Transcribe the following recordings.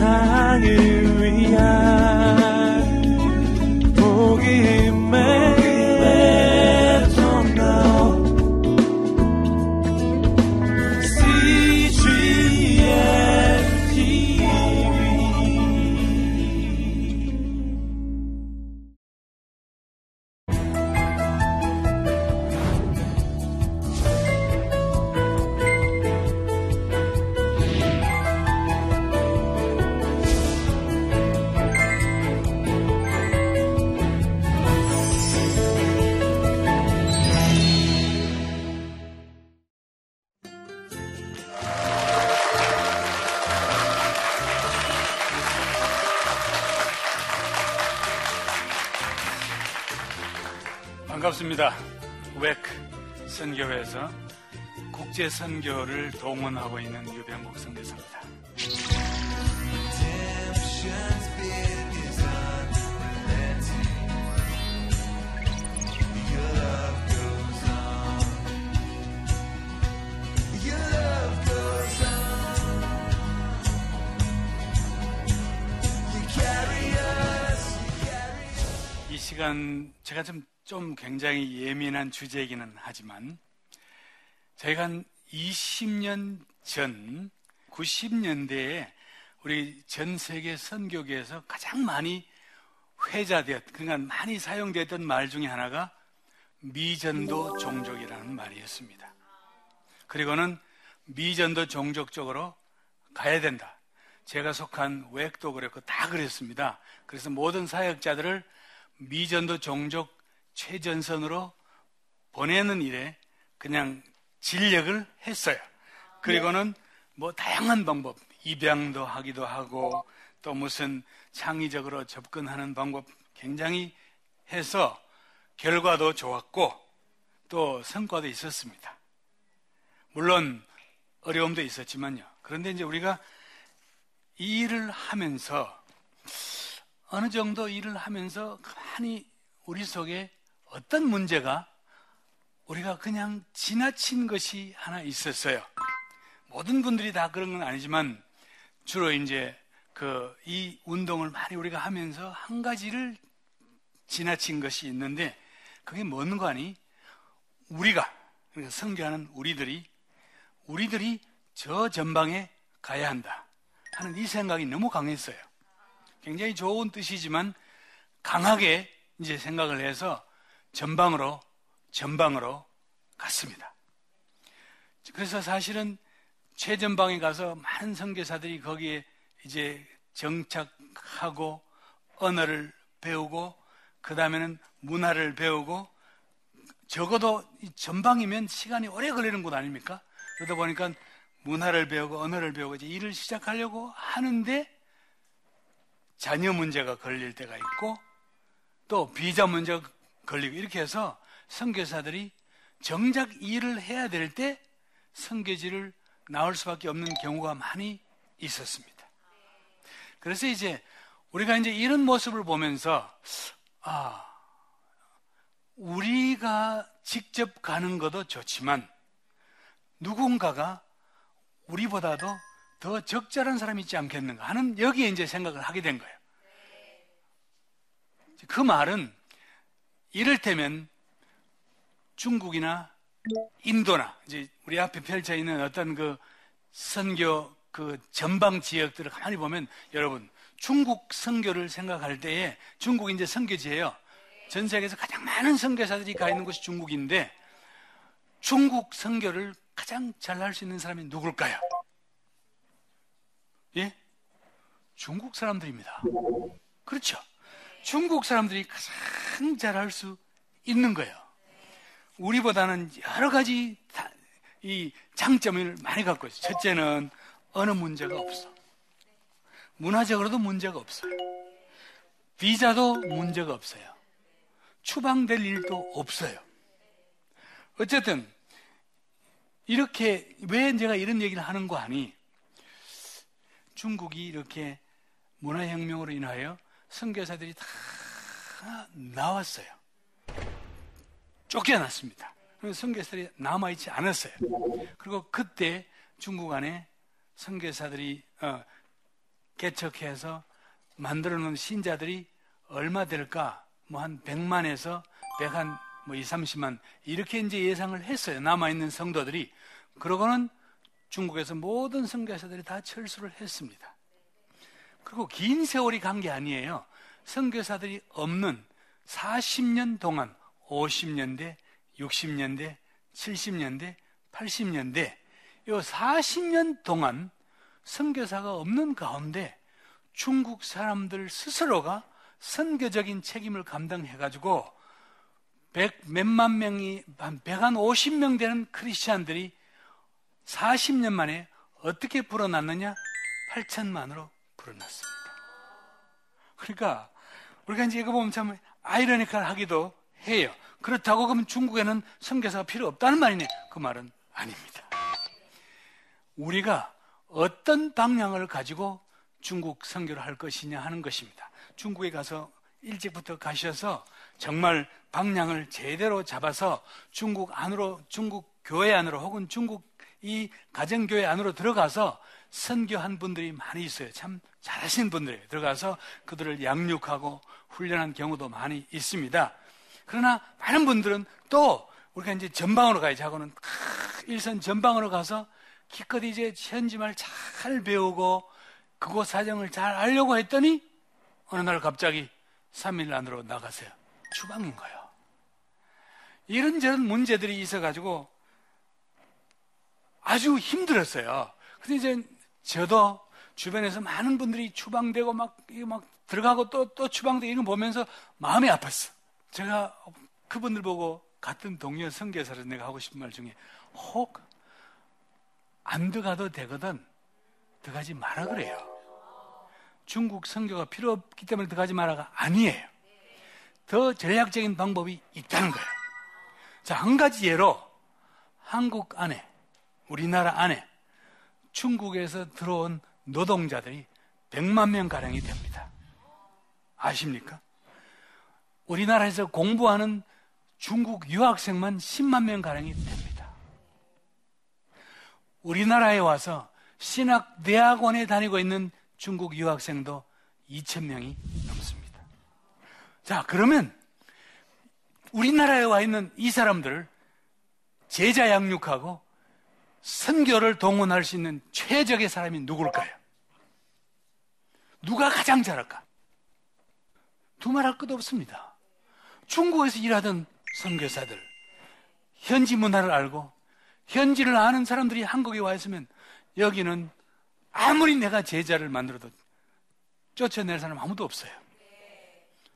세상을 반갑습니다. 웨크 선교회에서 국제 선교를 동원하고 있는 유병국 선교사입니다. 이 시간 제가 좀, 좀 굉장히 예민한 주제이기는 하지만 저희가 한 20년 전 90년대에 우리 전 세계 선교계에서 가장 많이 회자되었, 그러니까 많이 사용됐던 말 중에 하나가 미전도 종족이라는 말이었습니다. 그리고는 미전도 종족 쪽으로 가야 된다. 제가 속한 웩도 그랬고 다 그랬습니다. 그래서 모든 사역자들을 미전도 종족 최전선으로 보내는 일에 그냥 진력을 했어요. 그리고는 뭐 다양한 방법, 입양도 하기도 하고 또 무슨 창의적으로 접근하는 방법 굉장히 해서 결과도 좋았고 또 성과도 있었습니다. 물론 어려움도 있었지만요. 그런데 이제 우리가 이 일을 하면서 어느 정도 일을 하면서 가만히 우리 속에 어떤 문제가 우리가 그냥 지나친 것이 하나 있었어요. 모든 분들이 다 그런 건 아니지만 주로 이제 그 이 운동을 많이 우리가 하면서 한 가지를 지나친 것이 있는데 그게 뭔가 하니 우리가 그러니까 성교하는 우리들이 우리들이 저 전방에 가야 한다 하는 이 생각이 너무 강했어요. 굉장히 좋은 뜻이지만 강하게 이제 생각을 해서 전방으로 전방으로 갔습니다. 그래서 사실은 최전방에 가서 많은 선교사들이 거기에 이제 정착하고 언어를 배우고 그 다음에는 문화를 배우고 적어도 전방이면 시간이 오래 걸리는 곳 아닙니까? 그러다 보니까 문화를 배우고 언어를 배우고 이제 일을 시작하려고 하는데 자녀 문제가 걸릴 때가 있고 또 비자 문제가 걸리고 이렇게 해서 선교사들이 정작 일을 해야 될 때 선교지를 나올 수밖에 없는 경우가 많이 있었습니다. 그래서 이제 우리가 이제 이런 모습을 보면서 아 우리가 직접 가는 것도 좋지만 누군가가 우리보다도 더 적절한 사람이 있지 않겠는가 하는 여기에 이제 생각을 하게 된 거예요. 그 말은 이를테면 중국이나 인도나 이제 우리 앞에 펼쳐 있는 어떤 그 선교 그 전방 지역들을 가만히 보면 여러분 중국 선교를 생각할 때에 중국이 이제 선교지예요. 전 세계에서 가장 많은 선교사들이 가 있는 곳이 중국인데 중국 선교를 가장 잘 할 수 있는 사람이 누굴까요? 예? 중국 사람들입니다. 그렇죠. 중국 사람들이 가장 잘할 수 있는 거예요. 우리보다는 여러 가지 이 장점을 많이 갖고 있어요. 첫째는 어느 문제가 없어. 문화적으로도 문제가 없어요. 비자도 문제가 없어요. 추방될 일도 없어요. 어쨌든 이렇게 왜 제가 이런 얘기를 하는 거 아니? 중국이 이렇게 문화혁명으로 인하여 선교사들이 다 나왔어요. 쫓겨났습니다. 선교사들이 남아있지 않았어요. 그리고 그때 중국 안에 선교사들이 어, 개척해서 만들어 놓은 신자들이 얼마 될까? 뭐 한 100만에서 100한 뭐 2, 30만 이렇게 이제 예상을 했어요. 남아 있는 성도들이. 그러고는 중국에서 모든 선교사들이 다 철수를 했습니다. 그리고 긴 세월이 간 게 아니에요. 선교사들이 없는 40년 동안 50년대, 60년대, 70년대, 80년대 이 40년 동안 선교사가 없는 가운데 중국 사람들 스스로가 선교적인 책임을 감당해 가지고 백 몇만 명이 한 150명 되는 크리스천들이 40년 만에 어떻게 불어났느냐? 8천만으로 불어났습니다. 그러니까 우리가 이제 이거 보면 참 아이러니컬 하기도 해요. 그렇다고 그러면 중국에는 선교사가 필요 없다는 말이네. 그 말은 아닙니다. 우리가 어떤 방향을 가지고 중국 선교를 할 것이냐 하는 것입니다. 중국에 가서 일찍부터 가셔서 정말 방향을 제대로 잡아서 중국 안으로 중국 교회 안으로 혹은 중국 이 가정교회 안으로 들어가서 선교한 분들이 많이 있어요. 참 잘하신 분들이 들어가서 그들을 양육하고 훈련한 경우도 많이 있습니다. 그러나 많은 분들은 또 우리가 이제 전방으로 가야지 하고는 일선 전방으로 가서 기껏 이제 현지 말 잘 배우고 그곳 사정을 잘 알려고 했더니 어느 날 갑자기 3일 안으로 나가세요. 추방인 거예요. 이런저런 문제들이 있어가지고 아주 힘들었어요. 근데 이제 저도 주변에서 많은 분들이 추방되고 막, 막 들어가고 또, 또 추방되고 이런 거 보면서 마음이 아팠어. 제가 그분들 보고 같은 동료 성교사로 내가 하고 싶은 말 중에 혹 안 들어가도 되거든. 들어가지 마라 그래요. 중국 선교가 필요 없기 때문에 들어가지 마라가 아니에요. 더 전략적인 방법이 있다는 거예요. 자, 한 가지 예로 한국 안에, 우리나라 안에 중국에서 들어온 노동자들이 100만 명 가량이 됩니다. 아십니까? 우리나라에서 공부하는 중국 유학생만 10만 명 가량이 됩니다. 우리나라에 와서 신학 대학원에 다니고 있는 중국 유학생도 2천 명이 넘습니다. 자, 그러면 우리나라에 와 있는 이 사람들을 제자 양육하고 선교를 동원할 수 있는 최적의 사람이 누굴까요? 누가 가장 잘할까? 두말할 것도 없습니다. 중국에서 일하던 선교사들, 현지 문화를 알고 현지를 아는 사람들이 한국에 와 있으면 여기는 아무리 내가 제자를 만들어도 쫓아낼 사람 아무도 없어요.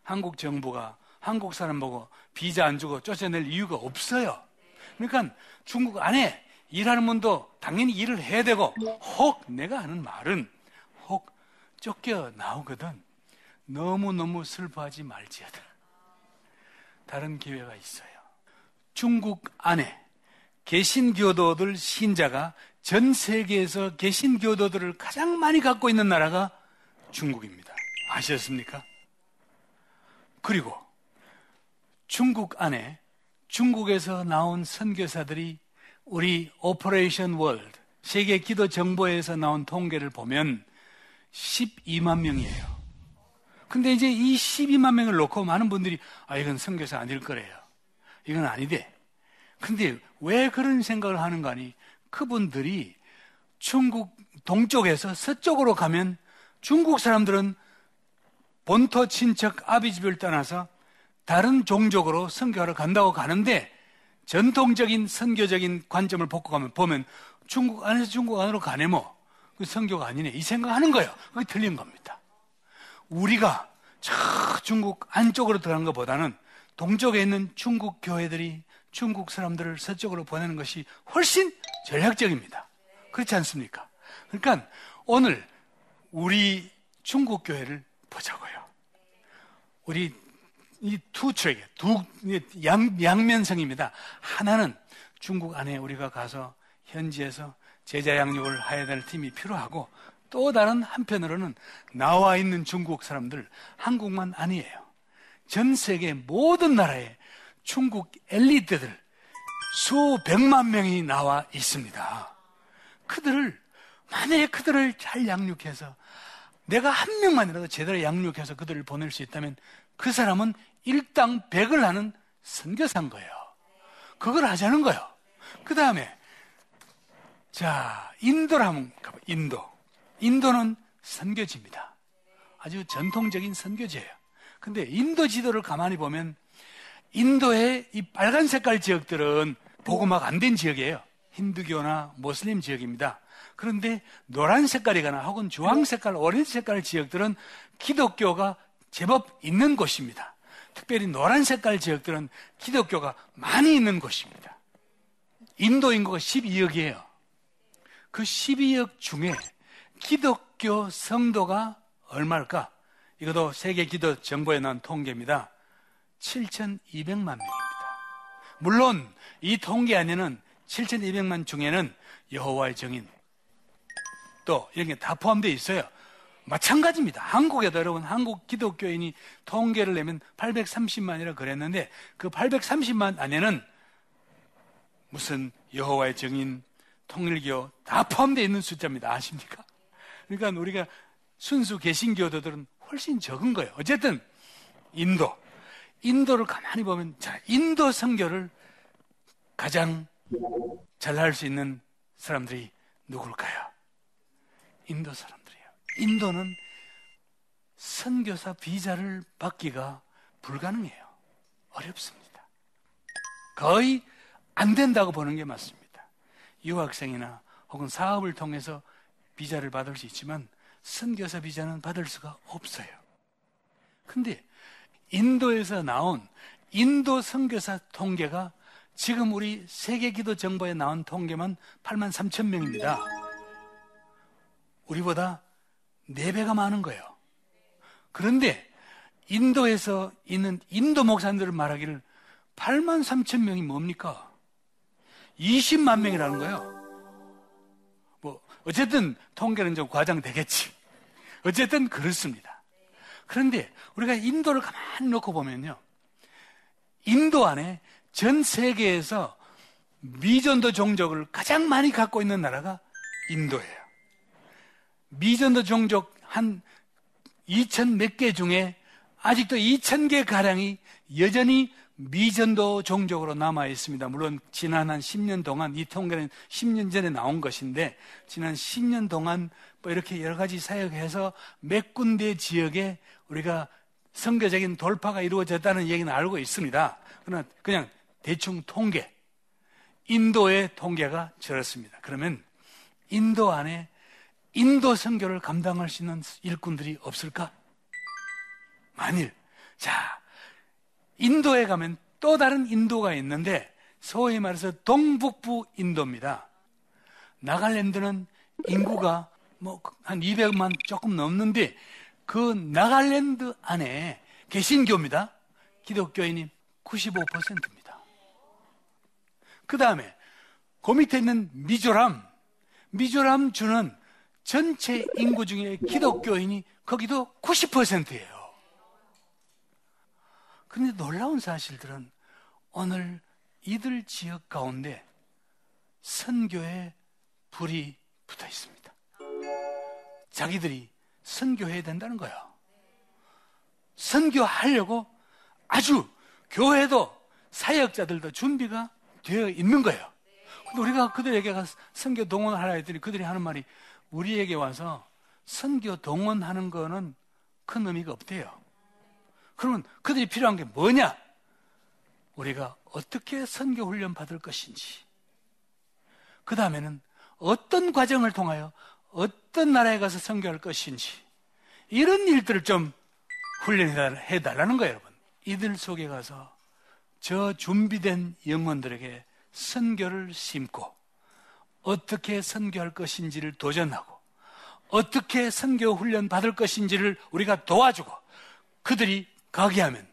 한국 정부가 한국 사람 보고 비자 안 주고 쫓아낼 이유가 없어요. 그러니까 중국 안에 일하는 분도 당연히 일을 해야 되고 혹 내가 하는 말은 혹 쫓겨 나오거든 너무너무 슬퍼하지 말지어다. 다른 기회가 있어요. 중국 안에 개신교도들 신자가 전 세계에서 개신교도들을 가장 많이 갖고 있는 나라가 중국입니다. 아셨습니까? 그리고 중국 안에 중국에서 나온 선교사들이 우리 Operation World 세계 기도 정보에서 나온 통계를 보면 12만 명이에요. 근데 이제 이 12만 명을 놓고 많은 분들이 아 이건 선교사 아닐 거래요. 이건 아니대. 근데 왜 그런 생각을 하는가 하니 그분들이 중국 동쪽에서 서쪽으로 가면 중국 사람들은 본토 친척 아비 집을 떠나서 다른 종족으로 선교하러 간다고 가는데 전통적인 선교적인 관점을 가면 보면 중국 안에서 중국 안으로 가네 뭐. 그 선교가 아니네. 이 생각하는 거예요. 그게 틀린 겁니다. 우리가 저 중국 안쪽으로 들어간 것보다는 동쪽에 있는 중국 교회들이 중국 사람들을 서쪽으로 보내는 것이 훨씬 전략적입니다. 그렇지 않습니까? 그러니까 오늘 우리 중국 교회를 보자고요. 우리 이투 트랙, 두 양, 양면성입니다. 하나는 중국 안에 우리가 가서 현지에서 제자 양육을 해야 될 팀이 필요하고 또 다른 한편으로는 나와 있는 중국 사람들, 한국만 아니에요. 전 세계 모든 나라에 중국 엘리트들 수백만 명이 나와 있습니다. 그들을, 만약에 그들을 잘 양육해서 내가 한 명만이라도 제대로 양육해서 그들을 보낼 수 있다면 그 사람은 일당 백을 하는 선교사인 거예요. 그걸 하자는 거예요. 그 다음에 자 인도를 한번 가봐. 인도. 인도는 선교지입니다. 아주 전통적인 선교지예요. 근데 인도 지도를 가만히 보면 인도의 이 빨간 색깔 지역들은 보고막 안 된 지역이에요. 힌두교나 모슬림 지역입니다. 그런데 노란 색깔이거나 혹은 주황 색깔, 오렌지 색깔 지역들은 기독교가 제법 있는 곳입니다. 특별히 노란 색깔 지역들은 기독교가 많이 있는 곳입니다. 인도 인구가 12억이에요. 그 12억 중에 기독교 성도가 얼마일까? 이것도 세계 기도 정보에 나온 통계입니다. 7,200만 명입니다. 물론 이 통계 안에는 7,200만 중에는 여호와의 정인 또 이런 게 다 포함되어 있어요. 마찬가지입니다. 한국에도 여러분 한국 기독교인이 통계를 내면 830만이라 그랬는데 그 830만 안에는 무슨 여호와의 정인, 통일교 다 포함되어 있는 숫자입니다. 아십니까? 그러니까 우리가 순수 개신교도들은 훨씬 적은 거예요. 어쨌든 인도, 인도를 가만히 보면 자 인도 선교를 가장 잘 할 수 있는 사람들이 누굴까요? 인도 사람들이에요. 인도는 선교사 비자를 받기가 불가능해요. 어렵습니다. 거의 안 된다고 보는 게 맞습니다. 유학생이나 혹은 사업을 통해서 비자를 받을 수 있지만 선교사 비자는 받을 수가 없어요. 근데 인도에서 나온 인도 선교사 통계가 지금 우리 세계 기도 정보에 나온 통계만 8만 3천 명입니다. 우리보다 4배가 많은 거예요. 그런데 인도에서 있는 인도 목사님들은 말하기를 8만 3천 명이 뭡니까? 20만 명이라는 거예요. 뭐, 어쨌든 통계는 좀 과장되겠지. 어쨌든 그렇습니다. 그런데 우리가 인도를 가만히 놓고 보면요. 인도 안에 전 세계에서 미전도 종족을 가장 많이 갖고 있는 나라가 인도예요. 미전도 종족 한 2천 몇 개 중에 아직도 2천 개 가량이 여전히 미전도 종족으로 남아 있습니다. 물론 지난 한 10년 동안 이 통계는 10년 전에 나온 것인데 지난 10년 동안 뭐 이렇게 여러 가지 사역해서 몇 군데 지역에 우리가 선교적인 돌파가 이루어졌다는 얘기는 알고 있습니다. 그러나 그냥 대충 통계 인도의 통계가 저렇습니다. 그러면 인도 안에 인도 선교를 감당할 수 있는 일꾼들이 없을까? 만일 자 인도에 가면 또 다른 인도가 있는데 소위 말해서 동북부 인도입니다. 나갈랜드는 인구가 뭐 한 200만 조금 넘는데 그 나갈랜드 안에 개신교입니다. 기독교인이 95%입니다. 그 다음에 그 밑에 있는 미조람, 미조람 주는 전체 인구 중에 기독교인이 거기도 90%예요. 그런데 놀라운 사실들은 오늘 이들 지역 가운데 선교에 불이 붙어 있습니다. 자기들이 선교해야 된다는 거예요. 선교하려고 아주 교회도 사역자들도 준비가 되어 있는 거예요. 근데 우리가 그들에게 가서 선교 동원하라 했더니 그들이 하는 말이 우리에게 와서 선교 동원하는 거는 큰 의미가 없대요. 그러면 그들이 필요한 게 뭐냐? 우리가 어떻게 선교 훈련 받을 것인지, 그 다음에는 어떤 과정을 통하여 어떤 나라에 가서 선교할 것인지, 이런 일들을 좀 훈련해 달라는 거예요, 여러분. 이들 속에 가서 저 준비된 영혼들에게 선교를 심고, 어떻게 선교할 것인지를 도전하고, 어떻게 선교 훈련 받을 것인지를 우리가 도와주고, 그들이 가게 하면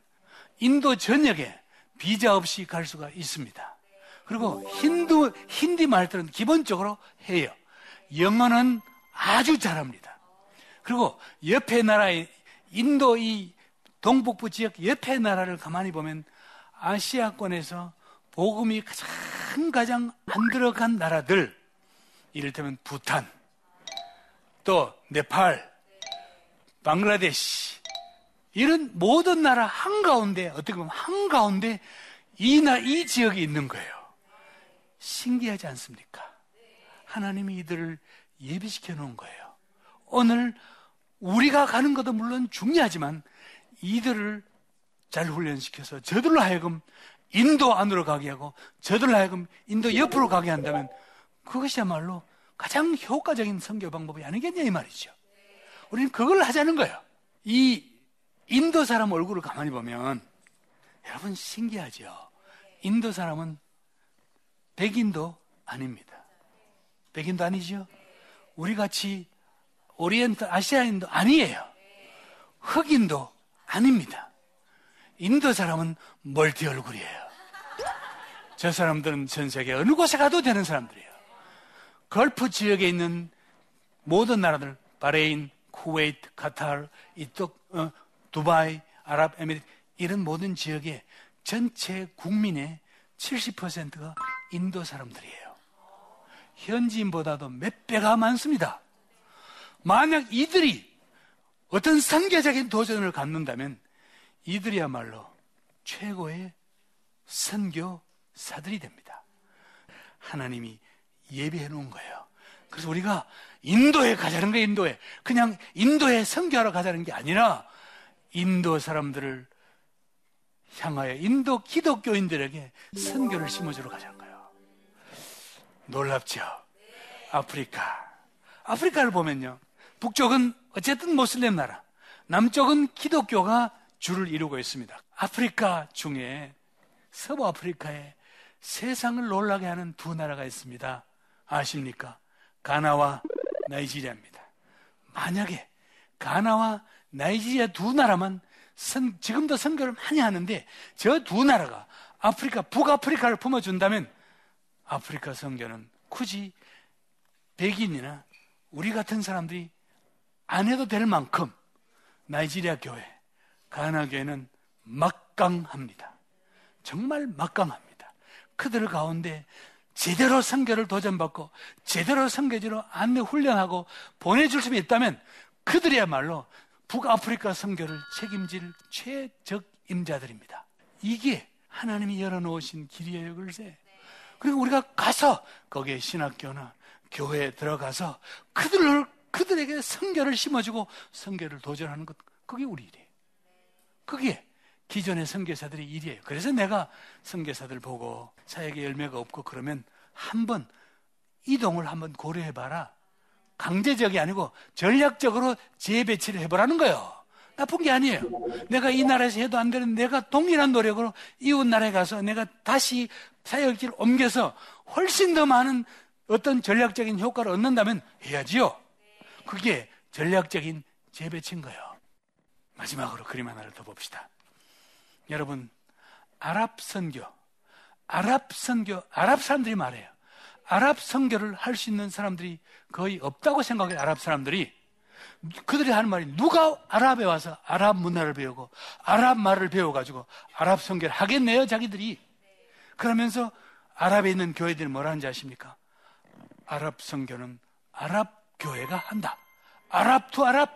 인도 전역에 비자 없이 갈 수가 있습니다. 그리고 힌두, 힌디 말들은 기본적으로 해요. 영어는 아주 잘합니다. 그리고 옆에 나라의 인도 이 동북부 지역 옆에 나라를 가만히 보면 아시아권에서 복음이 가장 가장 안 들어간 나라들 이를테면 부탄 또 네팔 방글라데시 이런 모든 나라 한가운데 어떻게 보면 한가운데 이, 나, 이 지역에 있는 거예요. 신기하지 않습니까? 하나님이 이들을 예비시켜 놓은 거예요. 오늘 우리가 가는 것도 물론 중요하지만 이들을 잘 훈련시켜서 저들로 하여금 인도 안으로 가게 하고 저들로 하여금 인도 옆으로 가게 한다면 그것이야말로 가장 효과적인 선교 방법이 아니겠냐 이 말이죠. 우리는 그걸 하자는 거예요. 이 인도 사람 얼굴을 가만히 보면 여러분 신기하죠. 인도 사람은 백인도 아닙니다. 백인도 아니죠. 우리 같이 오리엔트 아시아인도 아니에요. 흑인도 아닙니다. 인도 사람은 multi 얼굴이에요. 저 사람들은 전 세계 어느 곳에 가도 되는 사람들이에요. 걸프 지역에 있는 모든 나라들, 바레인, 쿠웨이트, 카타르, 이쪽, 어, 두바이, 아랍에미리트, 이런 모든 지역에 전체 국민의 70%가 인도 사람들이에요. 현지인보다도 몇 배가 많습니다. 만약 이들이 어떤 선계적인 도전을 갖는다면 이들이야말로 최고의 선교사들이 됩니다. 하나님이 예비해 놓은 거예요. 그래서 우리가 인도에 가자는 거예요, 인도에. 그냥 인도에 선교하러 가자는 게 아니라 인도 사람들을 향하여 인도 기독교인들에게 선교를 심어주러 가자는 거예요. 놀랍죠? 아프리카. 아프리카를 보면요. 북쪽은 어쨌든 모슬렘 나라, 남쪽은 기독교가 주를 이루고 있습니다. 아프리카 중에 서부 아프리카에 세상을 놀라게 하는 두 나라가 있습니다. 아십니까? 가나와 나이지리아입니다. 만약에 가나와 나이지리아 두 나라만 선, 지금도 선교를 많이 하는데 저 두 나라가 아프리카, 북아프리카를 품어준다면 아프리카 선교는 굳이 백인이나 우리 같은 사람들이 안 해도 될 만큼 나이지리아 교회, 가나 교회는 막강합니다. 정말 막강합니다. 그들 가운데 제대로 선교를 도전받고 제대로 선교지로 안내 훈련하고 보내줄 수 있다면 그들이야말로 북아프리카 선교를 책임질 최적 임자들입니다. 이게 하나님이 열어놓으신 길이에요, 글쎄. 그리고 우리가 가서 거기에 신학교나 교회에 들어가서 그들을 그들에게 성교를 심어주고 성교를 도전하는 것 그게 우리 일이에요. 그게 기존의 선교사들의 일이에요. 그래서 내가 선교사들 보고 사역의 열매가 없고 그러면 한번 이동을 한번 고려해 봐라. 강제적이 아니고 전략적으로 재배치를 해보라는 거예요. 나쁜 게 아니에요. 내가 이 나라에서 해도 안 되는 내가 동일한 노력으로 이웃 나라에 가서 내가 다시 사역지를 옮겨서 훨씬 더 많은 어떤 전략적인 효과를 얻는다면 해야지요. 그게 전략적인 재배치인 거예요. 마지막으로 그림 하나를 더 봅시다. 여러분, 아랍 선교, 아랍 선교, 아랍 사람들이 말해요. 아랍 선교를 할 수 있는 사람들이 거의 없다고 생각해요, 아랍 사람들이. 그들이 하는 말이 누가 아랍에 와서 아랍 문화를 배우고 아랍 말을 배워가지고 아랍 선교를 하겠냬요, 자기들이. 그러면서 아랍에 있는 교회들이 뭐라는지 아십니까? 아랍 선교는 아랍 교회가 한다. Arab to Arab.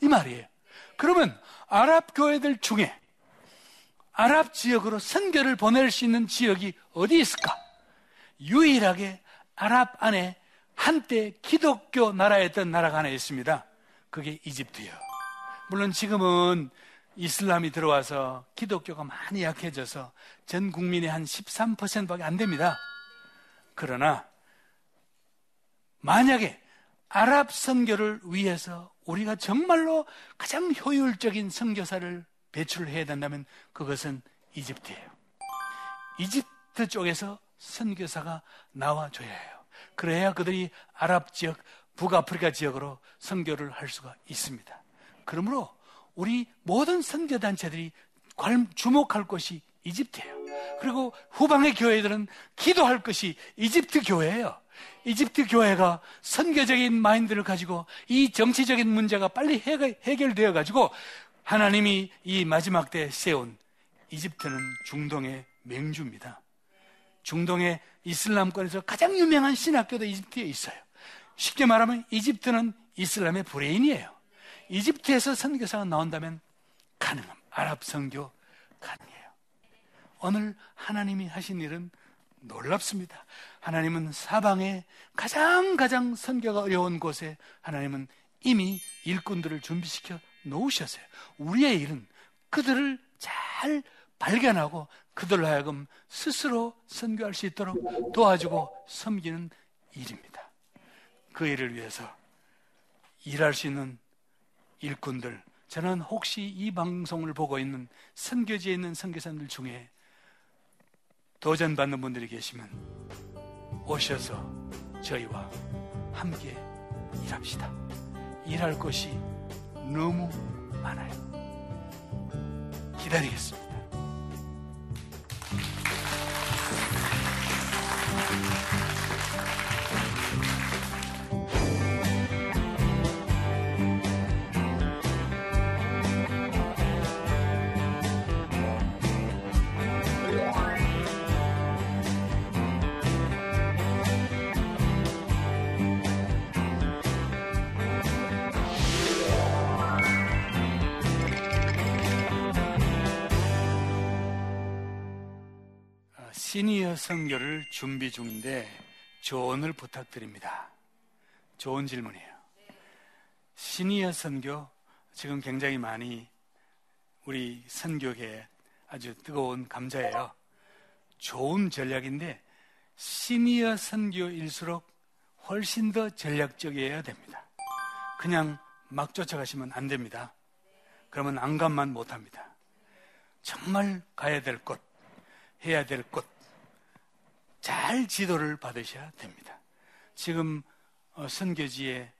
이 말이에요. 그러면 아랍 교회들 중에 아랍 지역으로 선교를 보낼 수 있는 지역이 어디 있을까? 유일하게 아랍 안에 한때 기독교 나라였던 나라가 하나 있습니다. 그게 이집트예요. 물론 지금은 이슬람이 들어와서 기독교가 많이 약해져서 전 국민의 한 13%밖에 안 됩니다. 그러나 만약에 아랍 선교를 위해서 우리가 정말로 가장 효율적인 선교사를 배출해야 된다면 그것은 이집트예요. 이집트 쪽에서 선교사가 나와줘야 해요. 그래야 그들이 아랍 지역, 북아프리카 지역으로 선교를 할 수가 있습니다. 그러므로 우리 모든 선교단체들이 주목할 것이 이집트예요. 그리고 후방의 교회들은 기도할 것이 이집트 교회예요. 이집트 교회가 선교적인 마인드를 가지고 이 정치적인 문제가 빨리 해결되어 가지고 하나님이 이 마지막 때 세운 이집트는 중동의 맹주입니다. 중동의 이슬람권에서 가장 유명한 신학교도 이집트에 있어요. 쉽게 말하면 이집트는 이슬람의 브레인이에요. 이집트에서 선교사가 나온다면 가능합니다. 아랍 선교 가능해요. 오늘 하나님이 하신 일은 놀랍습니다. 하나님은 사방에 가장 가장 선교가 어려운 곳에 하나님은 이미 일꾼들을 준비시켜 놓으셨어요. 우리의 일은 그들을 잘 발견하고 그들로 하여금 스스로 선교할 수 있도록 도와주고 섬기는 일입니다. 그 일을 위해서 일할 수 있는 일꾼들, 저는 혹시 이 방송을 보고 있는 선교지에 있는 선교사들 중에 도전받는 분들이 계시면 오셔서 저희와 함께 일합시다. 일할 것이 너무 많아요. 기다리겠습니다. 시니어 선교를 준비 중인데 조언을 부탁드립니다. 좋은 질문이에요. 시니어 선교 지금 굉장히 많이 우리 선교계에 아주 뜨거운 감자예요. 좋은 전략인데 시니어 선교일수록 훨씬 더 전략적이어야 됩니다. 그냥 막 쫓아가시면 안 됩니다. 그러면 안감만 못합니다. 정말 가야 될 곳, 해야 될 곳, 잘 지도를 받으셔야 됩니다. 지금 어, 선교지에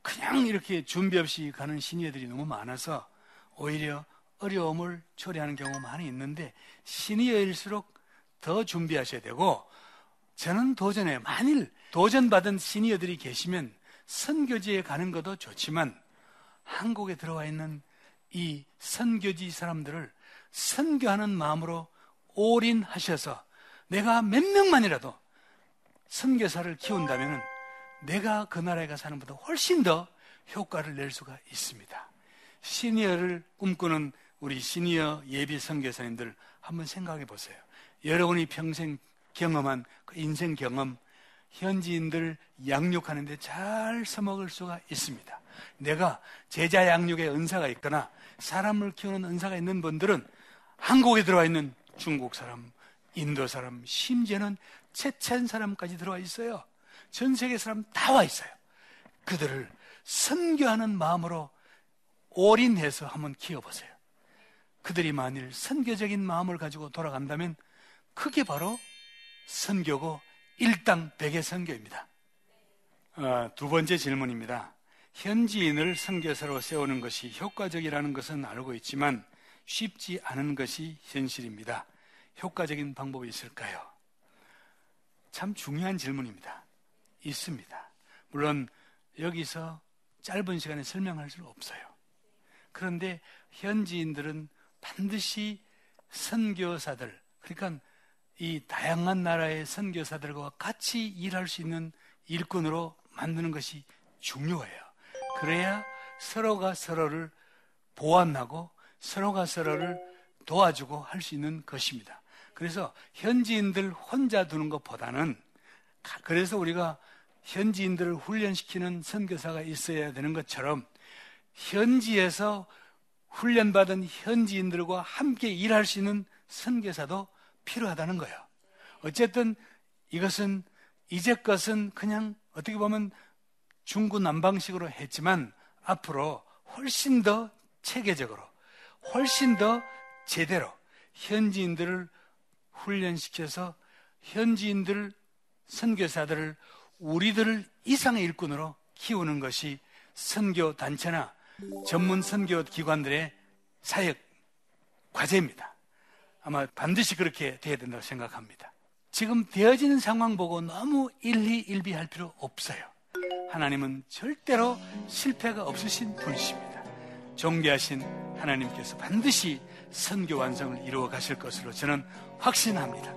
그냥 이렇게 준비 없이 가는 시니어들이 너무 많아서 오히려 어려움을 초래하는 경우가 많이 있는데 시니어일수록 더 준비하셔야 되고 저는 도전해요. 만일 도전받은 시니어들이 계시면 선교지에 가는 것도 좋지만 한국에 들어와 있는 이 선교지 사람들을 선교하는 마음으로 올인하셔서 내가 몇 명만이라도 선교사를 키운다면 내가 그 나라에 가서 사는 것보다 훨씬 더 효과를 낼 수가 있습니다. 시니어를 꿈꾸는 우리 시니어 예비 선교사님들 한번 생각해 보세요. 여러분이 평생 경험한 그 인생 경험, 현지인들 양육하는데 잘 써먹을 수가 있습니다. 내가 제자 양육의 은사가 있거나 사람을 키우는 은사가 있는 분들은 한국에 들어와 있는 중국 사람, 인도 사람, 심지어는 체첸 사람까지 들어와 있어요. 전 세계 사람 다 와 있어요. 그들을 선교하는 마음으로 올인해서 한번 키워보세요. 그들이 만일 선교적인 마음을 가지고 돌아간다면 그게 바로 선교고 일당 백의 선교입니다. 어, 두 번째 질문입니다. 현지인을 선교사로 세우는 것이 효과적이라는 것은 알고 있지만 쉽지 않은 것이 현실입니다. 효과적인 방법이 있을까요? 참 중요한 질문입니다. 있습니다. 물론 여기서 짧은 시간에 설명할 수 없어요. 그런데 현지인들은 반드시 선교사들, 그러니까 이 다양한 나라의 선교사들과 같이 일할 수 있는 일꾼으로 만드는 것이 중요해요. 그래야 서로가 서로를 보완하고 서로가 서로를 도와주고 할 수 있는 것입니다. 그래서 현지인들 혼자 두는 것보다는 그래서 우리가 현지인들을 훈련시키는 선교사가 있어야 되는 것처럼 현지에서 훈련받은 현지인들과 함께 일할 수 있는 선교사도 필요하다는 거예요. 어쨌든 이것은 이제것은 그냥 어떻게 보면 중구난방식으로 했지만 앞으로 훨씬 더 체계적으로 훨씬 더 제대로 현지인들을 훈련시켜서 현지인들 선교사들을 우리들을 이상의 일꾼으로 키우는 것이 선교 단체나 전문 선교 기관들의 사역 과제입니다. 아마 반드시 그렇게 돼야 된다고 생각합니다. 지금 되어지는 상황 보고 너무 일희일비할 필요 없어요. 하나님은 절대로 실패가 없으신 분이십니다. 존귀하신 하나님께서 반드시 선교 완성을 이루어 가실 것으로 저는 확신합니다.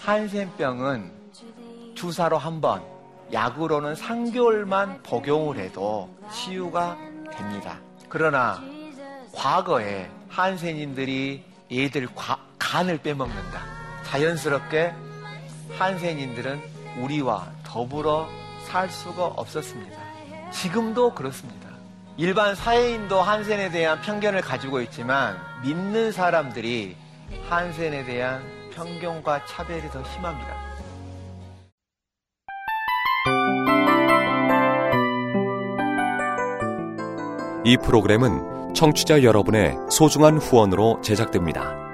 한센병은 주사로 한 번, 약으로는 3개월만 복용을 해도 치유가 됩니다. 그러나 과거에 한센인들이 애들 간을 빼먹는다. 자연스럽게 한센인들은 우리와 더불어 살 수가 없었습니다. 지금도 그렇습니다. 일반 사회인도 한센에 대한 편견을 가지고 있지만 믿는 사람들이 한센에 대한 편견과 차별이 더 심합니다. 이 프로그램은 청취자 여러분의 소중한 후원으로 제작됩니다.